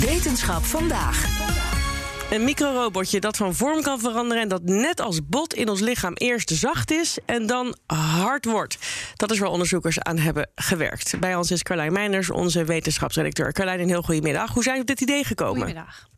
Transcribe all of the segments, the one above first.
Wetenschap vandaag. Een microrobotje dat van vorm kan veranderen en dat net als bot in ons lichaam eerst zacht is en dan hard wordt. Dat is waar onderzoekers aan hebben gewerkt. Bij ons is Carlijn Meijners, onze wetenschapsredacteur. Carlijn, een heel goede middag. Hoe zijn we op dit idee gekomen? Goedemiddag.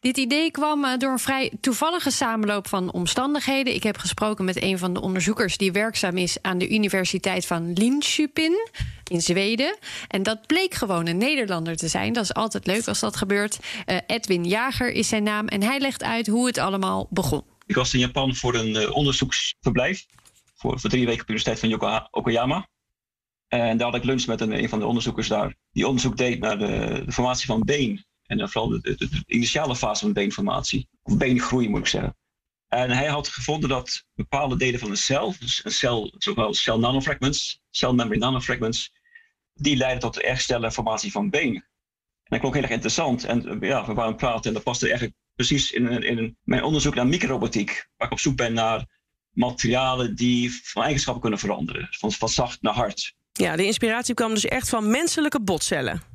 Dit idee kwam eh, door een vrij toevallige samenloop van omstandigheden. Ik heb gesproken met een van de onderzoekers die werkzaam is aan de Universiteit van Linköping in Zweden. En dat bleek gewoon een Nederlander te zijn. Dat is altijd leuk als dat gebeurt. Uh, Edwin Jager is zijn naam en hij legt uit hoe het allemaal begon. Ik was in Japan voor een uh, onderzoeksverblijf. Voor, voor drie weken op de Universiteit van Yoko Okayama. En daar had ik lunch met een, een van de onderzoekers daar. Die onderzoek deed naar de, de formatie van been. En vooral de, initiale fase van beenformatie. Of beengroei moet ik zeggen. En hij had gevonden dat bepaalde delen van een cel, dus een cel, zowel cel nanofragments, cell membrane nanofragments, die leiden tot de herstellen en formatie van been. En dat klonk heel erg interessant. En ja, we waren praten en dat paste eigenlijk precies in, in mijn onderzoek naar microrobotiek, waar ik op zoek ben naar materialen die van eigenschappen kunnen veranderen, van, van zacht naar hard. Ja, de inspiratie kwam dus echt van menselijke botcellen.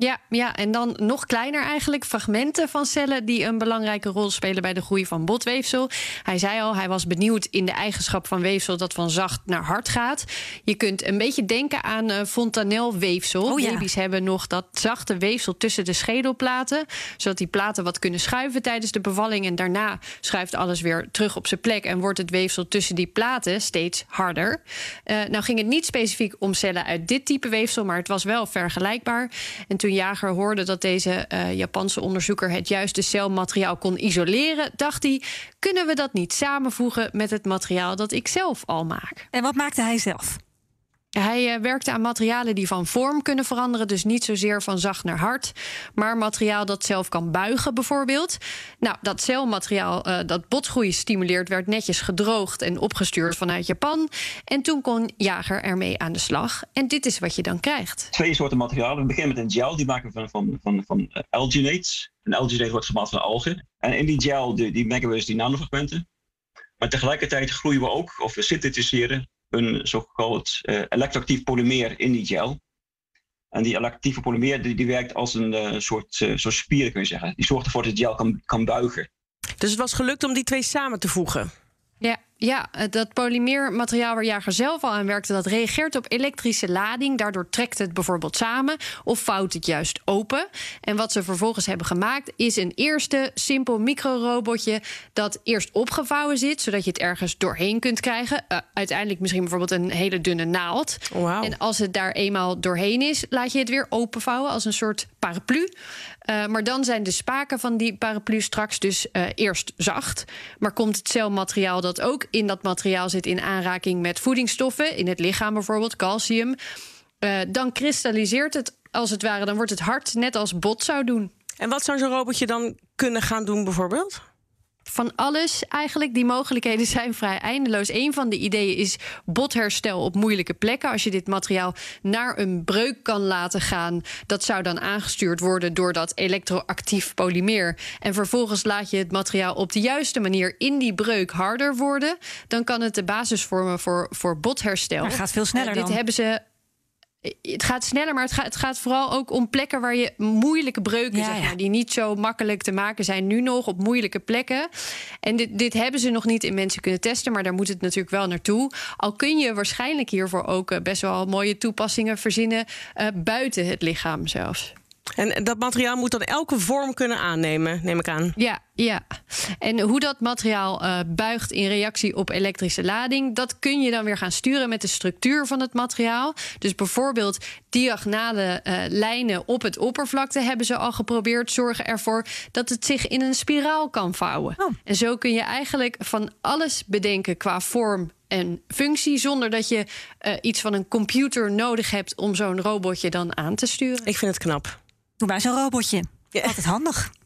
Ja, ja, en dan nog kleiner eigenlijk. Fragmenten van cellen die een belangrijke rol spelen bij de groei van botweefsel. Hij zei al, hij was benieuwd in de eigenschap van weefsel dat van zacht naar hard gaat. Je kunt een beetje denken aan uh, fontanelweefsel. Oh, ja. Baby's hebben nog dat zachte weefsel tussen de schedelplaten. Zodat die platen wat kunnen schuiven tijdens de bevalling. En daarna schuift alles weer terug op zijn plek. En wordt het weefsel tussen die platen steeds harder. Uh, nou ging het niet specifiek om cellen uit dit type weefsel. Maar het was wel vergelijkbaar. En toen Jager hoorde dat deze uh, Japanse onderzoeker het juiste celmateriaal kon isoleren, dacht hij: kunnen we dat niet samenvoegen met het materiaal dat ik zelf al maak? En wat maakte hij zelf? Hij uh, werkte aan materialen die van vorm kunnen veranderen. Dus niet zozeer van zacht naar hard. Maar materiaal dat zelf kan buigen, bijvoorbeeld. Nou, dat celmateriaal uh, dat botgroei stimuleert, werd netjes gedroogd en opgestuurd vanuit Japan. En toen kon Jager ermee aan de slag. En dit is wat je dan krijgt. Twee soorten materialen. We beginnen met een gel, die maken we van, van, van, van alginates. Een alginate wordt gemaakt van algen. En in die gel die, die mengen we dus die nanofragmenten. Maar tegelijkertijd groeien we ook, of we synthetiseren een zogenaamd uh, elektroactief polymeer in die gel. En die elektroactieve polymeer die, die werkt als een uh, soort, uh, soort spier, kun je zeggen. Die zorgt ervoor dat het gel kan, kan buigen. Dus het was gelukt om die twee samen te voegen? Ja, ja, dat polymeermateriaal waar Jager zelf al aan werkte, dat reageert op elektrische lading. Daardoor trekt het bijvoorbeeld samen of vouwt het juist open. En wat ze vervolgens hebben gemaakt, is een eerste simpel microrobotje dat eerst opgevouwen zit, zodat je het ergens doorheen kunt krijgen. Uh, uiteindelijk misschien bijvoorbeeld een hele dunne naald. Wow. En als het daar eenmaal doorheen is, laat je het weer openvouwen als een soort paraplu. Uh, maar dan zijn de spaken van die paraplu straks dus uh, eerst zacht. Maar komt het celmateriaal dat ook in dat materiaal zit in aanraking met voedingsstoffen, in het lichaam bijvoorbeeld, calcium, uh, dan kristalliseert het als het ware, dan wordt het hard, net als bot zou doen. En wat zou zo'n robotje dan kunnen gaan doen, bijvoorbeeld? Van alles eigenlijk. Die mogelijkheden zijn vrij eindeloos. Een van de ideeën is botherstel op moeilijke plekken. Als je dit materiaal naar een breuk kan laten gaan, dat zou dan aangestuurd worden door dat elektroactief polymeer. En vervolgens laat je het materiaal op de juiste manier in die breuk harder worden. Dan kan het de basis vormen voor, voor botherstel. Maar gaat veel sneller uh, dit dan. hebben ze het gaat sneller, maar het gaat, het gaat, vooral ook om plekken waar je moeilijke breuken, ja, zeg maar, ja. die niet zo makkelijk te maken zijn, nu nog op moeilijke plekken. En dit, dit hebben ze nog niet in mensen kunnen testen, maar daar moet het natuurlijk wel naartoe. Al kun je waarschijnlijk hiervoor ook uh, best wel mooie toepassingen verzinnen uh, buiten het lichaam zelfs. En dat materiaal moet dan elke vorm kunnen aannemen, neem ik aan. Ja, ja. En hoe dat materiaal uh, buigt in reactie op elektrische lading, dat kun je dan weer gaan sturen met de structuur van het materiaal. Dus bijvoorbeeld diagonale uh, lijnen op het oppervlakte hebben ze al geprobeerd, zorgen ervoor dat het zich in een spiraal kan vouwen. Oh. En zo kun je eigenlijk van alles bedenken qua vorm en functie, zonder dat je uh, iets van een computer nodig hebt om zo'n robotje dan aan te sturen. Ik vind het knap. Doe maar zo'n robotje. Altijd handig.